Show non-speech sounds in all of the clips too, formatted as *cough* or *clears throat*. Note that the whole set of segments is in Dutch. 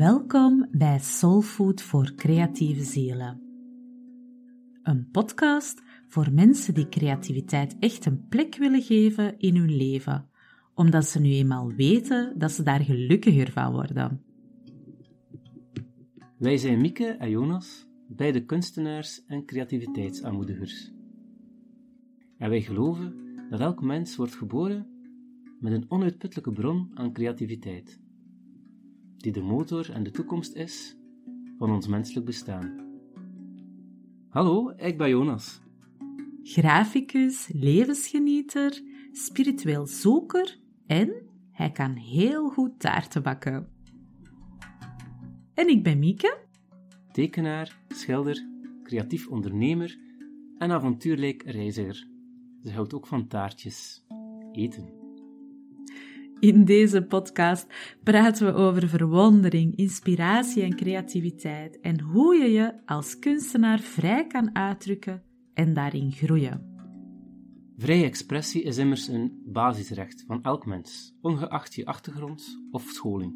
Welkom bij Soulfood voor creatieve zielen. Een podcast voor mensen die creativiteit echt een plek willen geven in hun leven, omdat ze nu eenmaal weten dat ze daar gelukkiger van worden. Wij zijn Mieke en Jonas, beide kunstenaars en creativiteitsaanmoedigers. En wij geloven dat elk mens wordt geboren met een onuitputtelijke bron aan creativiteit die de motor en de toekomst is van ons menselijk bestaan. Hallo, ik ben Jonas. Graficus, levensgenieter, spiritueel zoeker en hij kan heel goed taarten bakken. En ik ben Mieke. Tekenaar, schilder, creatief ondernemer en avontuurlijk reiziger. Ze houdt ook van taartjes. Eten. In deze podcast praten we over verwondering, inspiratie en creativiteit en hoe je je als kunstenaar vrij kan uitdrukken en daarin groeien. Vrije expressie is immers een basisrecht van elk mens, ongeacht je achtergrond of scholing.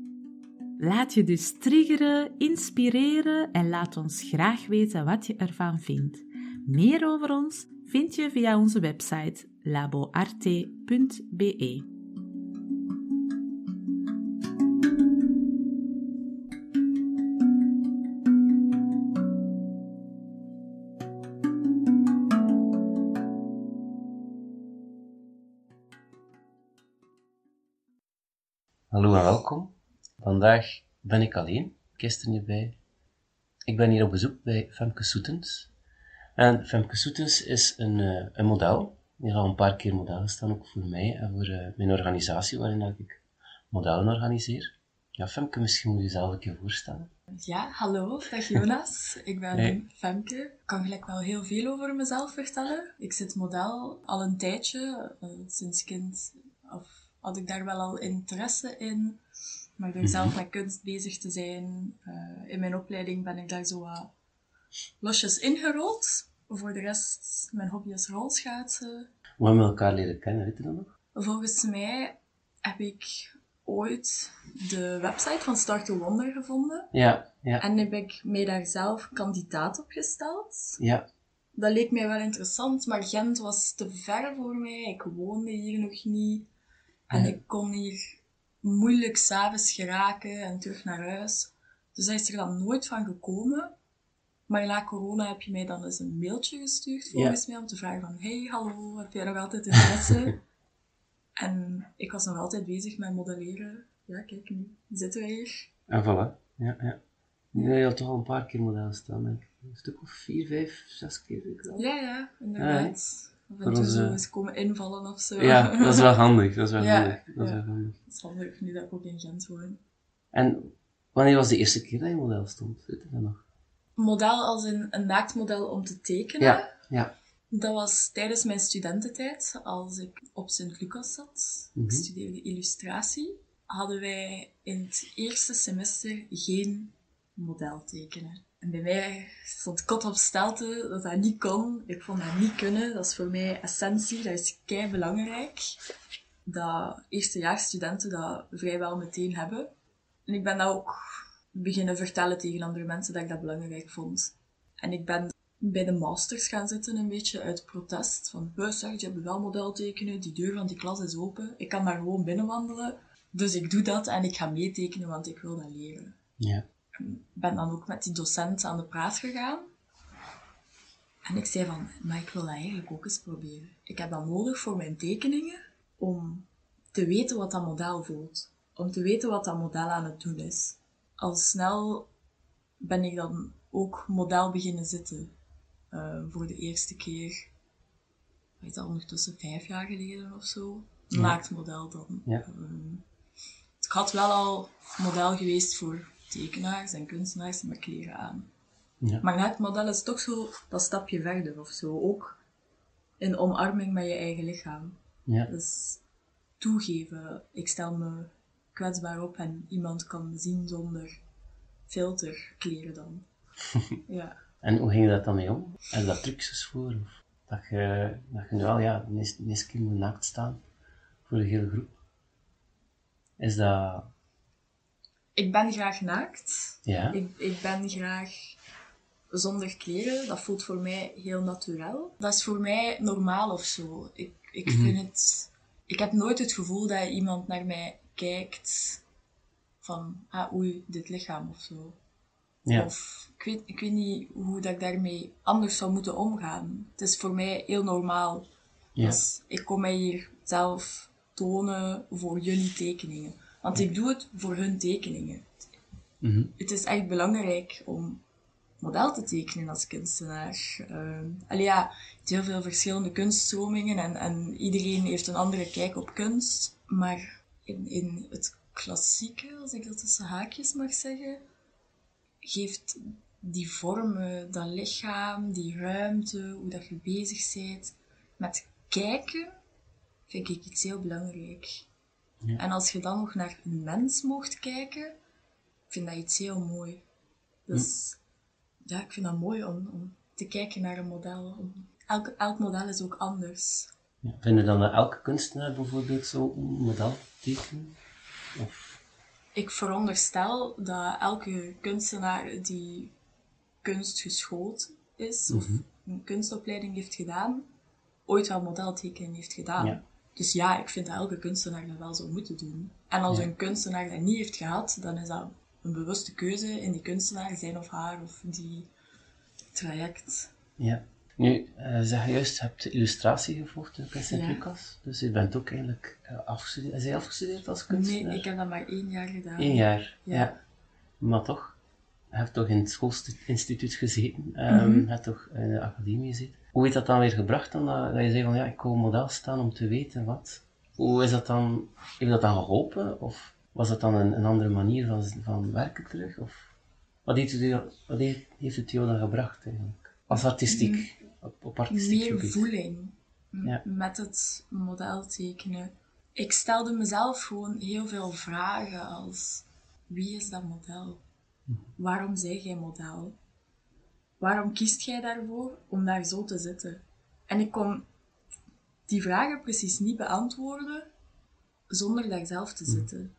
Laat je dus triggeren, inspireren en laat ons graag weten wat je ervan vindt. Meer over ons vind je via onze website laboarte.be. Hallo en welkom. Vandaag ben ik alleen, Kirsten niet bij. Ik ben hier op bezoek bij Femke Soetens. En Femke Soetens is een, uh, een model. Die al een paar keer modellen staan, ook voor mij en voor uh, mijn organisatie waarin ik modellen organiseer. Ja, Femke, misschien moet je jezelf een keer voorstellen. Ja, hallo, dag Jonas. *laughs* ik ben hey. Femke. Ik kan gelijk wel heel veel over mezelf vertellen. Ik zit model al een tijdje, uh, sinds kind of had ik daar wel al interesse in. Maar door zelf met kunst bezig te zijn, uh, in mijn opleiding ben ik daar zo wat losjes ingerold. Voor de rest, mijn hobby is rolschaatsen. Hoe hebben we elkaar leren kennen, weet je dat nog? Volgens mij heb ik ooit de website van Start to Wonder gevonden. Ja, ja. En heb ik mij daar zelf kandidaat op gesteld. Ja. Dat leek mij wel interessant, maar Gent was te ver voor mij. Ik woonde hier nog niet. En ik kon hier moeilijk s'avonds geraken en terug naar huis. Dus daar is er dan nooit van gekomen. Maar na corona heb je mij dan eens een mailtje gestuurd, volgens mij, om te vragen van, hey, hallo, heb jij nog altijd interesse? *laughs* en ik was nog altijd bezig met modelleren. Ja, kijk, nu zitten wij hier. En voilà, ja, ja. Nu je had toch al een paar keer modellen staan, denk ik. Een stuk of vier, vijf, zes keer. Ik. Ja, ja, inderdaad. Of zo eens komen invallen of zo. Ja, dat is wel *laughs* handig. Dat is wel Ja, handig. Dat is wel handig. Dat is handig, nu dat ik ook in Gent woon. En wanneer was de eerste keer dat je model stond? Weet je dat nog? Model als een, een naaktmodel om te tekenen. Ja, ja. Dat was tijdens mijn studententijd, als ik op Sint-Lucas zat. Mhm. Ik studeerde illustratie. Hadden wij in het eerste semester geen model tekenen. En bij mij stond kot op stelte dat dat niet kon. Ik vond dat niet kunnen. Dat is voor mij essentie. Dat is kei belangrijk. Dat eerstejaarsstudenten dat vrijwel meteen hebben. En ik ben dat ook beginnen vertellen tegen andere mensen dat ik dat belangrijk vond. En ik ben bij de masters gaan zitten een beetje uit protest. Van, "Huh, zeg, je hebt wel model tekenen, die deur van die klas is open. Ik kan daar gewoon binnenwandelen. Dus ik doe dat en ik ga meetekenen, want ik wil dat leren. Ja. Ik ben dan ook met die docent aan de praat gegaan. En ik zei van, maar ik wil dat eigenlijk ook eens proberen. Ik heb dat nodig voor mijn tekeningen, om te weten wat dat model voelt. Om te weten wat dat model aan het doen is. Al snel ben ik dan ook model beginnen zitten. eh, voor de eerste keer, weet dat ondertussen vijf jaar geleden of zo. Ja. Naaktmodel dan. Ja. Ehm, ik had wel al model geweest voor tekenaars en kunstenaars met kleren aan. Ja. Maar naaktmodel is toch zo dat stapje verder of zo. Ook in omarming met je eigen lichaam. Ja. Dus toegeven. Ik stel me kwetsbaar op en iemand kan me zien zonder filter kleren dan. *laughs* ja. En hoe ging je dat dan mee om? Heb je daar trucjes voor? Of dat je, dat je nu al, ja, de eerste, de eerste keer moet naakt staan voor de hele groep? Is dat, ik ben graag naakt. Ja. Ik, ik ben graag zonder kleren. Dat voelt voor mij heel natuurlijk. Dat is voor mij normaal of zo. Ik, ik Mhm. vind het... Ik heb nooit het gevoel dat iemand naar mij kijkt van, ah oei, dit lichaam of zo. Ja. Of ik weet, ik weet niet hoe dat ik daarmee anders zou moeten omgaan. Het is voor mij heel normaal. Ja. Dus ik kom mij hier zelf tonen voor jullie tekeningen. Want ik doe het voor hun tekeningen. Mhm. Het is echt belangrijk om model te tekenen als kunstenaar. Ehm allee, ja, je hebt heel veel verschillende kunststromingen en, en iedereen heeft een andere kijk op kunst. Maar in, in het klassieke, als ik dat tussen haakjes mag zeggen, geeft die vormen, dat lichaam, die ruimte, hoe dat je bezig bent met kijken, vind ik iets heel belangrijk. Ja. En als je dan nog naar een mens mocht kijken, ik vind dat iets heel mooi. Dus ja, ik vind dat mooi om, om te kijken naar een model. Elk, elk model is ook anders. Ja. Vind je dan elke kunstenaar bijvoorbeeld zo een model tekenen? Of... Ik veronderstel dat elke kunstenaar die kunst geschoold is, of een kunstopleiding heeft gedaan, ooit wel modeltekenen heeft gedaan. Ja. Dus ja, ik vind dat elke kunstenaar dat wel zou moeten doen. En als Ja. een kunstenaar dat niet heeft gehad, dan is dat een bewuste keuze in die kunstenaar, zijn of haar, of die traject. Ja. Nu, eh, zeg juist, je hebt illustratie gevolgd in Sint Ja. Lucas. Dus je bent ook eigenlijk eh, afgestudeerd. Is afgestudeerd als kunstenaar? Nee, ik heb dat maar één jaar gedaan. Eén jaar, ja. Ja. Maar toch, je hebt toch in het schoolinstituut gezeten, Mhm. je hebt toch in de academie gezeten. Hoe is dat dan weer gebracht dan, dat, dat je zei van ja, ik wil model staan om te weten wat? Hoe is dat dan, heeft dat dan geholpen? Of was dat dan een, een andere manier van, van werken terug? Of wat heeft het, u- wat heeft, heeft het jou dan gebracht eigenlijk? Als artistiek, op, op artistiek meer gebied. voeling Ja. met het model tekenen. Ik stelde mezelf gewoon heel veel vragen als wie is dat model? Waarom zeg jij model? Waarom kiest jij daarvoor om daar zo te zitten? En ik kon die vragen precies niet beantwoorden zonder daar zelf te zitten.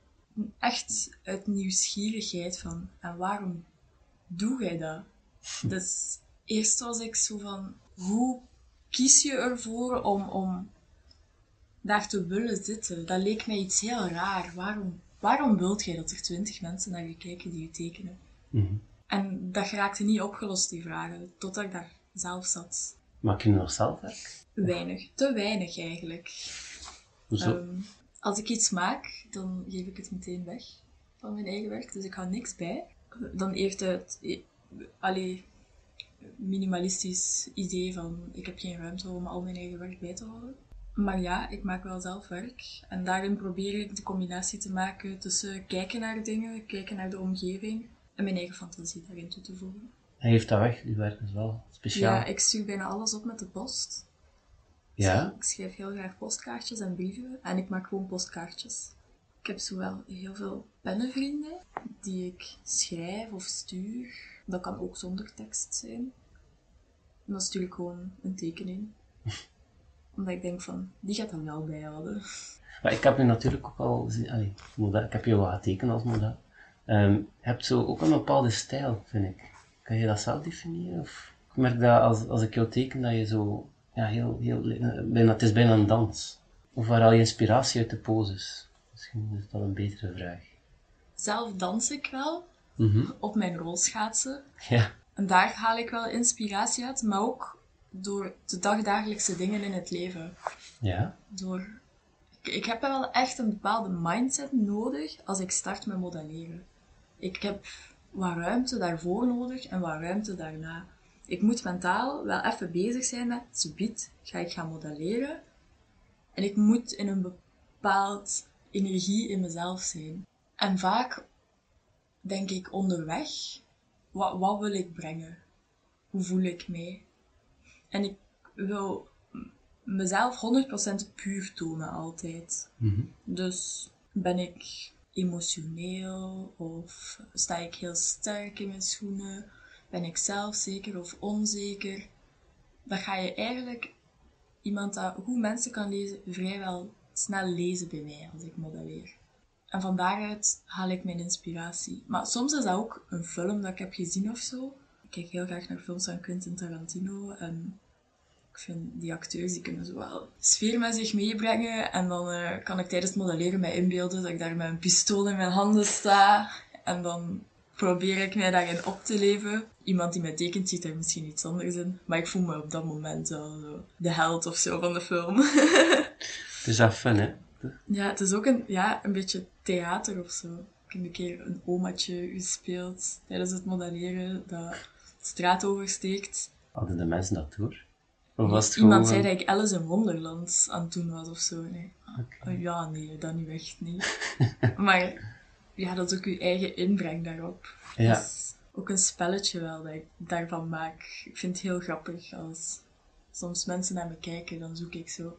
Echt uit nieuwsgierigheid van, en waarom doe jij dat? *laughs* Dus eerst was ik zo van, hoe kies je ervoor om, om daar te willen zitten? Dat leek mij iets heel raar. Waarom, waarom wilt jij dat er twintig mensen naar je kijken die je tekenen? Mhm. En dat geraakte niet opgelost, die vragen, totdat ik daar zelf zat. Maak je nog zelf werk? Weinig, te weinig eigenlijk. Hoezo? Ehm, als ik iets maak, dan geef ik het meteen weg van mijn eigen werk, dus ik hou niks bij. Dan heeft het allee, minimalistisch idee van ik heb geen ruimte om al mijn eigen werk bij te houden. Maar ja, ik maak wel zelf werk. En daarin probeer ik de combinatie te maken tussen kijken naar dingen, kijken naar de omgeving en mijn eigen fantasie daarin toe te voegen. Hij heeft dat weg, die werk is wel speciaal. Ja, ik stuur bijna alles op met de post. Ja? Ik schrijf heel graag postkaartjes en brieven en ik maak gewoon postkaartjes. Ik heb zowel heel veel pennenvrienden die ik schrijf of stuur. Dat kan ook zonder tekst zijn. En dan stuur ik gewoon een tekening. *laughs* Omdat ik denk van, die gaat dan wel bijhouden. Maar ik heb nu natuurlijk ook al, allee, ik heb je wel getekend als model. Je hebt zo ook een bepaalde stijl, vind ik. Kan je dat zelf definiëren? Of? Ik merk dat als, als ik jou teken, dat je zo, ja, heel, heel, bijna, het is bijna een dans. Of waar haal je inspiratie uit de poses? Misschien is dat een betere vraag. Zelf dans ik wel Mhm. op mijn rolschaatsen. Ja. En daar haal ik wel inspiratie uit, maar ook door de dagdagelijkse dingen in het leven. Ja? door... Ik, ik heb wel echt een bepaalde mindset nodig als ik start met modelleren. Ik heb wat ruimte daarvoor nodig en wat ruimte daarna. Ik moet mentaal wel even bezig zijn met, subiet ga ik gaan modelleren. En ik moet in een bepaald energie in mezelf zijn. En vaak denk ik onderweg, wat, wat wil ik brengen? Hoe voel ik mij? En ik wil mezelf 100% puur tonen altijd. Mhm. Dus ben ik emotioneel of sta ik heel sterk in mijn schoenen? Ben ik zelfzeker of onzeker? Dan ga je eigenlijk iemand dat goed mensen kan lezen vrijwel snel lezen bij mij als ik modelleer. En van daaruit haal ik mijn inspiratie. Maar soms is dat ook een film dat ik heb gezien of zo. Ik kijk heel graag naar films van Quentin Tarantino. En ik vind die acteurs, die kunnen zo wel sfeer met zich meebrengen. En dan eh, kan ik tijdens het modelleren mij inbeelden dat ik daar met een pistool in mijn handen sta. En dan probeer ik mij daarin op te leven. Iemand die mij tekent ziet er misschien iets anders in. Maar ik voel me op dat moment wel zo de held of zo van de film. *laughs* Het is wel fun, hè? ja, het is ook een, ja, een beetje theater of zo. Ik heb een keer een omaatje gespeeld tijdens het modelleren dat de straat oversteekt. Hadden de mensen dat door? Of was het Iemand gewoon... zei dat ik Alice in Wonderland aan het doen was of zo. Nee. Oh, ja, nee, dat nu echt niet. *laughs* maar ja, dat is ook je eigen inbreng daarop. Ja. Dat is ook een spelletje wel dat ik daarvan maak. Ik vind het heel grappig als soms mensen naar me kijken, dan zoek ik zo...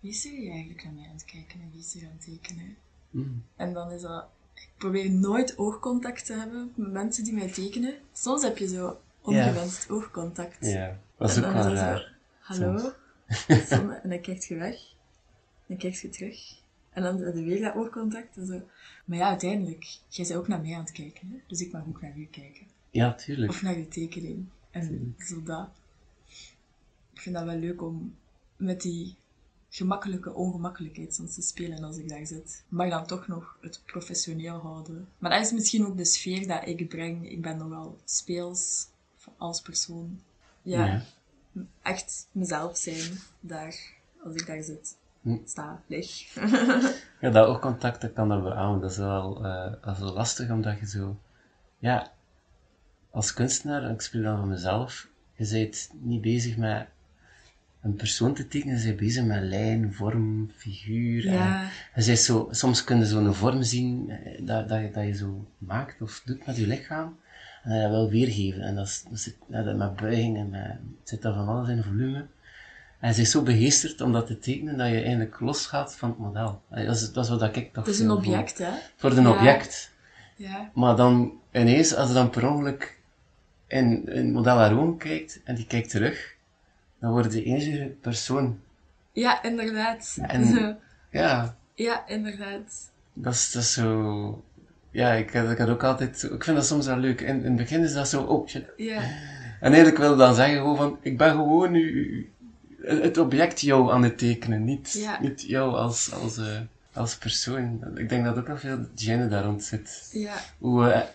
Wie is er hier eigenlijk naar mij aan het kijken en wie is er aan het tekenen? Mm. En dan is dat... Ik probeer nooit oogcontact te hebben met mensen die mij tekenen. Soms heb je zo ongewenst oogcontact. Ja, dat is ook wel raar. Hallo? Soms- *laughs* en dan kijkt je weg. Dan kijkt je terug. En dan heb je weer dat oogcontact. En zo. Maar ja, uiteindelijk, jij bent ook naar mij aan het kijken. Hè? Dus ik mag ook naar u kijken. Ja, tuurlijk. Of naar je tekening. En zo dat. Ik vind dat wel leuk om met die gemakkelijke ongemakkelijkheid soms te spelen als ik daar zit. Maar dan toch nog het professioneel houden. Maar dat is misschien ook de sfeer dat ik breng. Ik ben nogal speels als persoon. ja Ja. Echt mezelf zijn daar, als ik daar zit. Hm. Sta, lig. Ja, dat oogcontact dat kan dat beamen. Dat is wel, eh, dat is wel lastig, omdat je zo... Ja, als kunstenaar, en ik spreek dan van mezelf, je bent niet bezig met een persoon te tekenen, je bent bezig met lijn, vorm, figuur. Ja. En je zo, soms kun je zo'n vorm zien eh, dat, dat je zo maakt of doet met je lichaam. En dat wil weergeven. En dat, is, dat zit dat met buiging en met, het zit daar van alles in volume. En ze is zo begeesterd om dat te tekenen dat je eigenlijk losgaat van het model. Eh, Dat is, dat is wat ik toch Het is een object, hè? voel. Voor een Ja. object. Ja. Maar dan ineens, als je dan per ongeluk in, het model haar ogen kijkt en die kijkt terug, dan wordt je enige persoon. Ja, inderdaad. En-. *laughs* Ja, Ja, inderdaad. dat is, dat is zo... Ja, ik, had- ik had ook altijd... Ik vind dat soms wel leuk. In, in het begin is dat zo... Oh, shit. Ja. En eigenlijk wil ik dan zeggen gewoon van... Ik ben gewoon nu... Het object jou aan het tekenen. Niet, Ja. niet jou als, als, eh, als persoon. Ik denk dat ook nog veel gêne daar rond zit. Ja. Hoe... eh,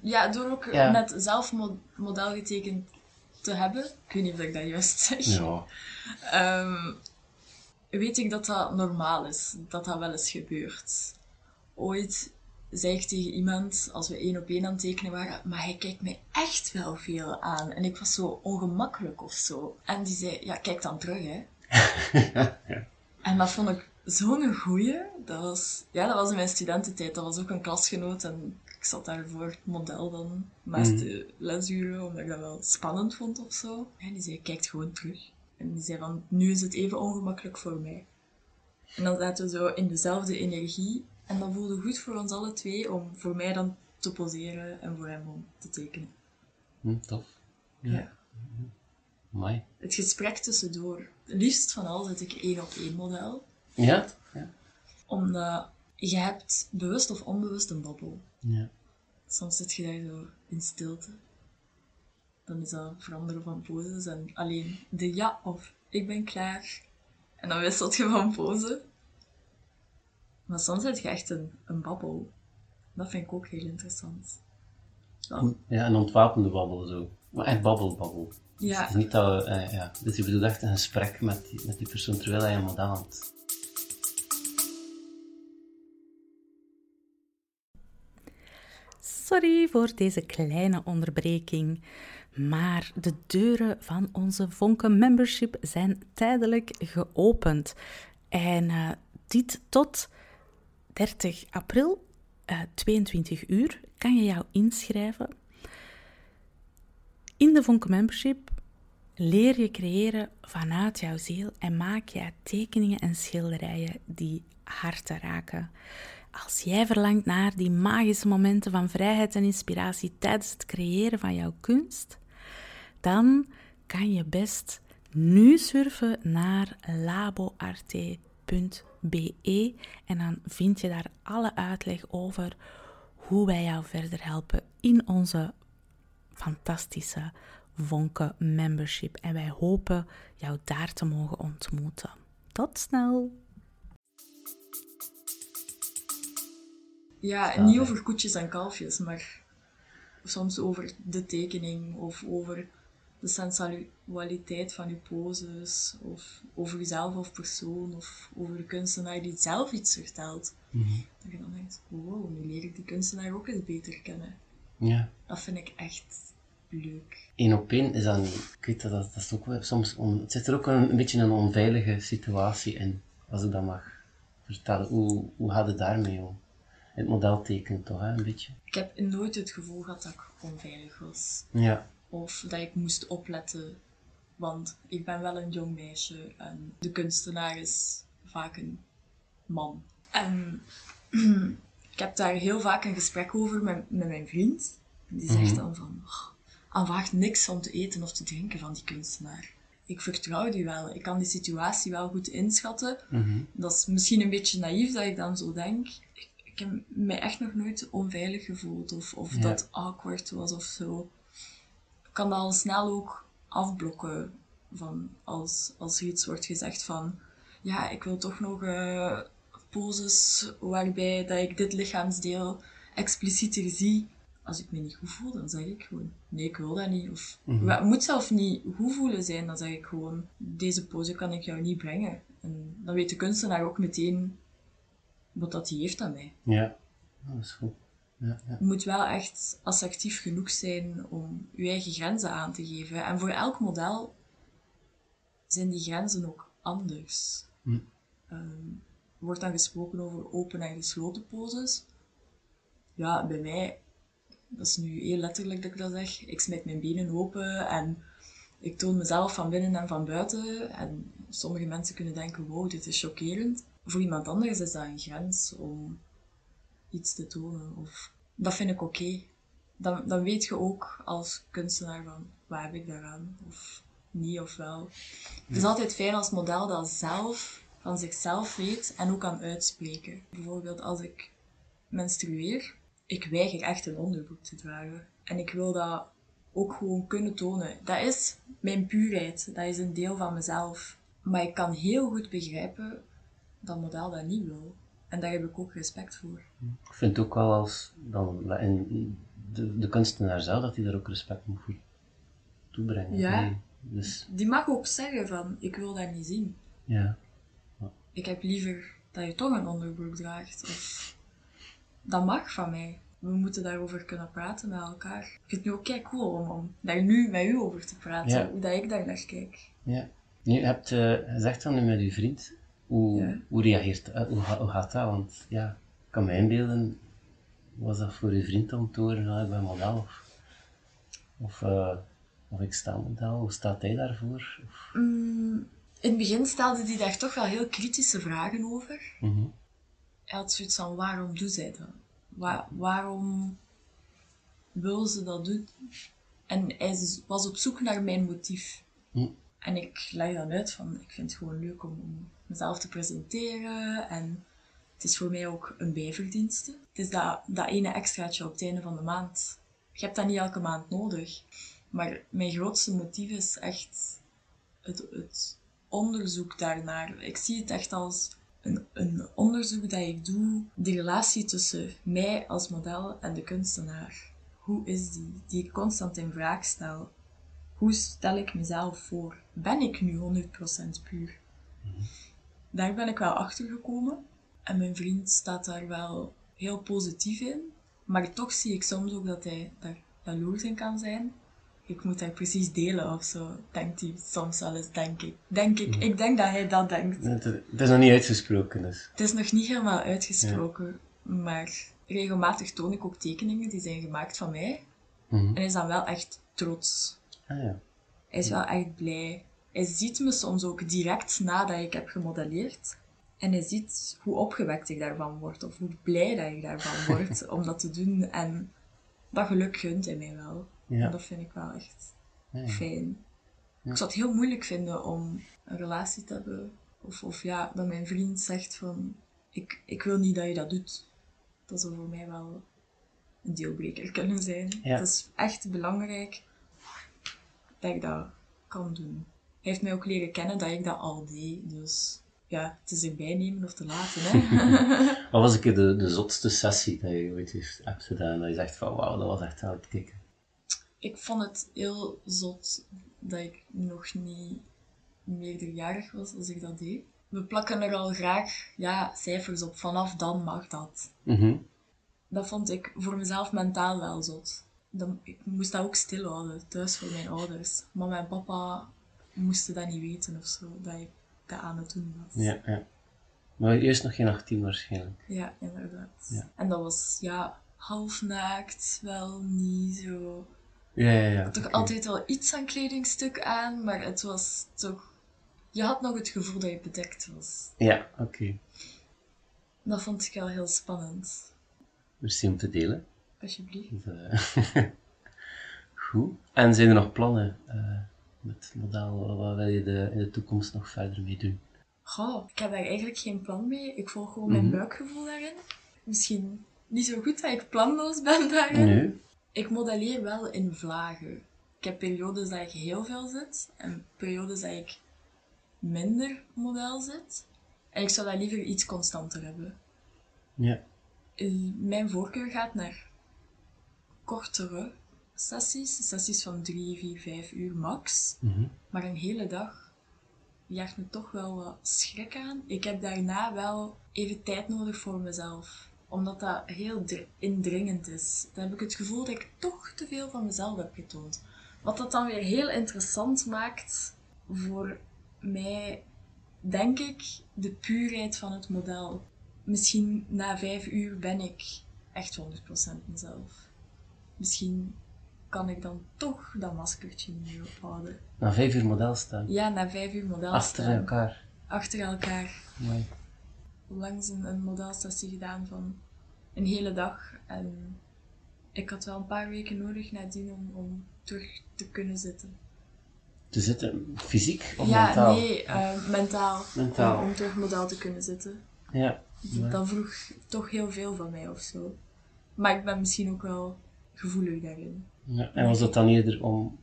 ja, door ook Ja. net zelf mo- model getekend te hebben, ik weet niet of ik dat juist zeg, ja. Ehm, weet ik dat dat normaal is, dat dat wel eens gebeurt. Ooit zei ik tegen iemand, als we één op één aan het tekenen waren, maar hij kijkt mij echt wel veel aan. En ik was zo ongemakkelijk of zo. En die zei, ja, kijk dan terug, hè. *laughs* En dat vond ik zo'n goeie. Dat was, ja, dat was in mijn studententijd. Dat was ook een klasgenoot en ik zat daar voor het model dan, naast de lesuren, omdat ik dat wel spannend vond of zo. En die zei, kijk gewoon terug. En die zei van, nu is het even ongemakkelijk voor mij. En dan zaten we zo in dezelfde energie. En dat voelde goed voor ons alle twee om voor mij dan te poseren en voor hem om te tekenen. Hm, tof. Ja. Mooi. Het gesprek tussendoor. Liefst van al zet ik één op één model. Ja? Ja. Omdat je hebt bewust of onbewust een babbel. Ja. Soms zit je daar zo in stilte. Dan is dat veranderen van poses en alleen de ja of ik ben klaar. En dan wisselt je van pose. Maar soms heb je echt een, een babbel. Dat vind ik ook heel interessant. Ja. Ja, een ontwapende babbel zo. Maar echt babbel, babbel. Ja. Het is niet dat we, eh, ja. Dus je bedoelt echt een gesprek met die, met die persoon terwijl hij een model aan het... Sorry voor deze kleine onderbreking, maar de deuren van onze Vonken Membership zijn tijdelijk geopend. En eh, dit tot 30 april, eh 22 uur, kan je jou inschrijven. In de Vonken Membership leer je creëren vanuit jouw ziel en maak je tekeningen en schilderijen die harten raken. Als jij verlangt naar die magische momenten van vrijheid en inspiratie tijdens het creëren van jouw kunst, dan kan je best nu surfen naar laboarte.be www.vonke.be en dan vind je daar alle uitleg over hoe wij jou verder helpen in onze fantastische Vonke membership. En wij hopen jou daar te mogen ontmoeten. Tot snel! Ja, niet over koetjes en kalfjes, maar soms over de tekening of over de sensualiteit van je poses, of over jezelf of persoon, of over de kunstenaar die zelf iets vertelt. Mhm. Dat je dan denkt, wow, nu leer ik die kunstenaar ook eens beter kennen. Ja. Dat vind ik echt leuk. Eén op één is dan, ik weet dat, dat, dat is ook wel soms, on, het zit er ook een, een beetje een onveilige situatie in, als ik dat mag vertellen. Hoe, hoe gaat het daarmee om? Het model tekenen toch, hè, een beetje? Ik heb nooit het gevoel gehad dat ik onveilig was. Ja. Of dat ik moest opletten, want ik ben wel een jong meisje en de kunstenaar is vaak een man. En *clears throat* ik heb daar heel vaak een gesprek over met, met mijn vriend. Die zegt Mhm. dan van, oh, aanvaard niks om te eten of te drinken van die kunstenaar. Ik vertrouw die wel. Ik kan die situatie wel goed inschatten. Mhm. Dat is misschien een beetje naïef dat ik dan zo denk. Ik, ik heb mij echt nog nooit onveilig gevoeld of, of Ja. dat awkward was of zo. Ik kan al snel ook afblokken van als, als er iets wordt gezegd van ja, ik wil toch nog eh, poses waarbij dat ik dit lichaamsdeel explicieter zie. Als ik me niet goed voel, dan zeg ik gewoon nee, ik wil dat niet. Of Mhm. het moet zelf niet goed voelen zijn, dan zeg ik gewoon deze pose kan ik jou niet brengen. En dan weet de kunstenaar ook meteen wat dat hij heeft aan mij. Ja. Dat is goed. Ja, ja. Je moet wel echt assertief genoeg zijn om je eigen grenzen aan te geven. En voor elk model zijn die grenzen ook anders. Hm. Ehm, er wordt dan gesproken over open en gesloten poses. Ja, bij mij, dat is nu heel letterlijk dat ik dat zeg, ik smijt mijn benen open en ik toon mezelf van binnen en van buiten. En sommige mensen kunnen denken, wow, dit is chockerend. Voor iemand anders is dat een grens om iets te tonen. Of, dat vind ik oké. Dan, dan weet je ook als kunstenaar van, waar heb ik daaraan? Of niet of wel. Het is altijd fijn als model dat zelf van zichzelf weet en ook kan uitspreken. Bijvoorbeeld als ik menstrueer, ik weiger echt een onderbroek te dragen. En ik wil dat ook gewoon kunnen tonen. Dat is mijn puurheid. Dat is een deel van mezelf. Maar ik kan heel goed begrijpen dat model dat niet wil. En daar heb ik ook respect voor. Ik vind ook wel als dan in de, de kunstenaar zelf dat hij daar ook respect moet voor toebrengen. Ja. Nee, Dus Die mag ook zeggen van, ik wil dat niet zien. ja. Ik heb liever dat je toch een onderbroek draagt. Of... Dat mag van mij. We moeten daarover kunnen praten met elkaar. Ik vind het nu ook kei cool om, om daar nu met u over te praten. Ja. Hoe dat ik daar naar kijk. ja. Je hebt eh, gezegd dan nu met je vriend, hoe, Ja. hoe reageert dat? Hoe, hoe gaat dat? Want ja, ik kan me inbeelden, was dat voor je vriend om te horen, nou, ik ben model of, of, eh, of ik sta model, hoe staat hij daarvoor? Of, Mm, in het begin stelde hij daar toch wel heel kritische vragen over. Mhm. Hij had zoiets van, waarom doet zij dat? Wa- waarom wil ze dat doen? En hij was op zoek naar mijn motief. Hm. En ik leg dan uit van, ik vind het gewoon leuk om, mezelf te presenteren. En het is voor mij ook een bijverdienste. Het is dat, dat ene extraatje op het einde van de maand. Je hebt dat niet elke maand nodig. Maar mijn grootste motief is echt het, het onderzoek daarnaar. Ik zie het echt als een, een onderzoek dat ik doe. De relatie tussen mij als model en de kunstenaar. Hoe is die? Die ik constant in vraag stel. Hoe stel ik mezelf voor? Ben ik nu 100% puur? Daar ben ik wel achter gekomen. En mijn vriend staat daar wel heel positief in. Maar toch zie ik soms ook dat hij daar jaloers in kan zijn. Ik moet daar precies delen of zo. Denkt hij soms wel eens, denk ik. Denk ik. Ik denk dat hij dat denkt. Het, het is nog niet uitgesproken, dus. Het is nog niet helemaal uitgesproken. Maar regelmatig toon ik ook tekeningen die zijn gemaakt van mij. Mhm. En hij is dan wel echt trots. Ah ja. Hij is wel echt blij. Hij ziet me soms ook direct nadat ik heb gemodelleerd. En hij ziet hoe opgewekt ik daarvan word, of hoe blij dat ik daarvan *laughs* word om dat te doen. En dat geluk gunt hij mij wel. Ja. En dat vind ik wel echt Ja. fijn. Ik zou het heel moeilijk vinden om een relatie te hebben Of, of ja, dat mijn vriend zegt van, ik, ik wil niet dat je dat doet. Dat zou voor mij wel een deelbreker kunnen zijn. Het is echt belangrijk dat ik dat kan doen. Hij heeft mij ook leren kennen dat ik dat al deed. Dus ja, het is erbij nemen of te laten. Hè? *laughs* *laughs* Wat was een keer de, de zotste sessie dat je ooit heeft, hebt gedaan? Dat je zegt van wauw, dat was echt kicken. ik vond het heel zot dat ik nog niet meerderjarig was als ik dat deed. We plakken er al graag ja, cijfers op. Vanaf dan mag dat. Mhm. Dat vond ik voor mezelf mentaal wel zot. Dan, ik moest dat ook stilhouden, thuis voor mijn ouders. Mama en papa moesten dat niet weten of zo, dat ik dat aan het doen was. Ja, ja. Maar eerst nog geen 18 waarschijnlijk. Ja, inderdaad. Ja. En dat was, ja, half naakt, wel niet zo... Ja, ja, ja. Toch altijd wel iets aan kledingstuk aan, maar het was toch... Je had nog het gevoel dat je bedekt was. Ja, oké. Dat vond ik wel heel spannend. Merci om te delen. Alsjeblieft. Eh, *laughs* Goed. En zijn er nog plannen eh, met het model? Wat wil je de, in de toekomst nog verder mee doen? Goh, ik heb daar eigenlijk geen plan mee. Ik volg gewoon mijn Mhm. buikgevoel daarin. Misschien niet zo goed dat ik planloos ben daarin. Nu? Ik modelleer wel in vlagen. Ik heb periodes dat ik heel veel zit en periodes dat ik minder model zit. En ik zou dat liever iets constanter hebben. Ja. Mijn voorkeur gaat naar kortere sessies. Sessies van 3, 4, 5 uur max. Mhm. Maar een hele dag jaagt me toch wel wat schrik aan. Ik heb daarna wel even tijd nodig voor mezelf. Omdat dat heel dr- indringend is. Dan heb ik het gevoel dat ik toch te veel van mezelf heb getoond. Wat dat dan weer heel interessant maakt voor mij, denk ik, de puurheid van het model. Misschien na vijf uur ben ik echt 100% mezelf. Misschien kan ik dan toch dat maskertje niet ophouden. Na vijf uur model staan. Ja, na vijf uur model Achter staan. elkaar. Achter elkaar. Mooi. Langs een, een modelsessie gedaan van een hele dag. En ik had wel een paar weken nodig nadien om, om terug te kunnen zitten. Te zitten fysiek of ja, mentaal? nee, eh, mentaal. Mentaal. Om, om terug model te kunnen zitten. Ja. Dat vroeg toch heel veel van mij of zo. Maar ik ben misschien ook wel gevoelig daarin. Ja, En was dat dan eerder om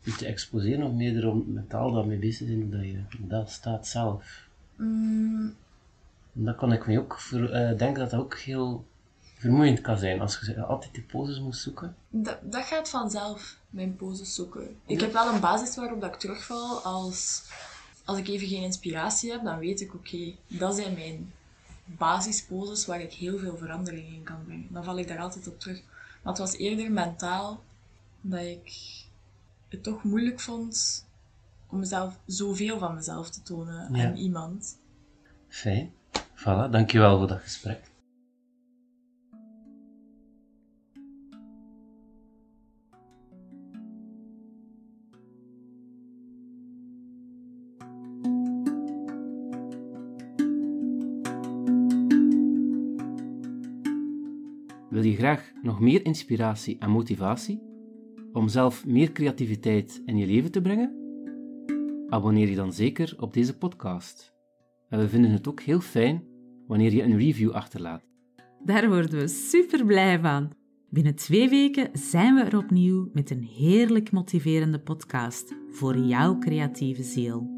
je te exposeren of meer om mentaal daarmee bezig te zijn, dat je model staat zelf? Mm, dat kan ik me ook voor, eh, denken dat dat ook heel vermoeiend kan zijn als je altijd die poses moet zoeken. Dat, dat gaat vanzelf, mijn poses zoeken. Ik heb wel een basis waarop dat ik terugval. Als, als ik even geen inspiratie heb, dan weet ik, oké, dat zijn mijn basisposes waar ik heel veel verandering in kan brengen. Dan val ik daar altijd op terug. Maar het was eerder mentaal dat ik het toch moeilijk vond om mezelf, zoveel van mezelf te tonen Ja. aan iemand. Fijn. Voilà, dankjewel voor dat gesprek. Wil je graag nog meer inspiratie en motivatie om zelf meer creativiteit in je leven te brengen? Abonneer je dan zeker op deze podcast. En we vinden het ook heel fijn wanneer je een review achterlaat. Daar worden we super blij van. Binnen twee weken zijn we er opnieuw met een heerlijk motiverende podcast voor jouw creatieve ziel.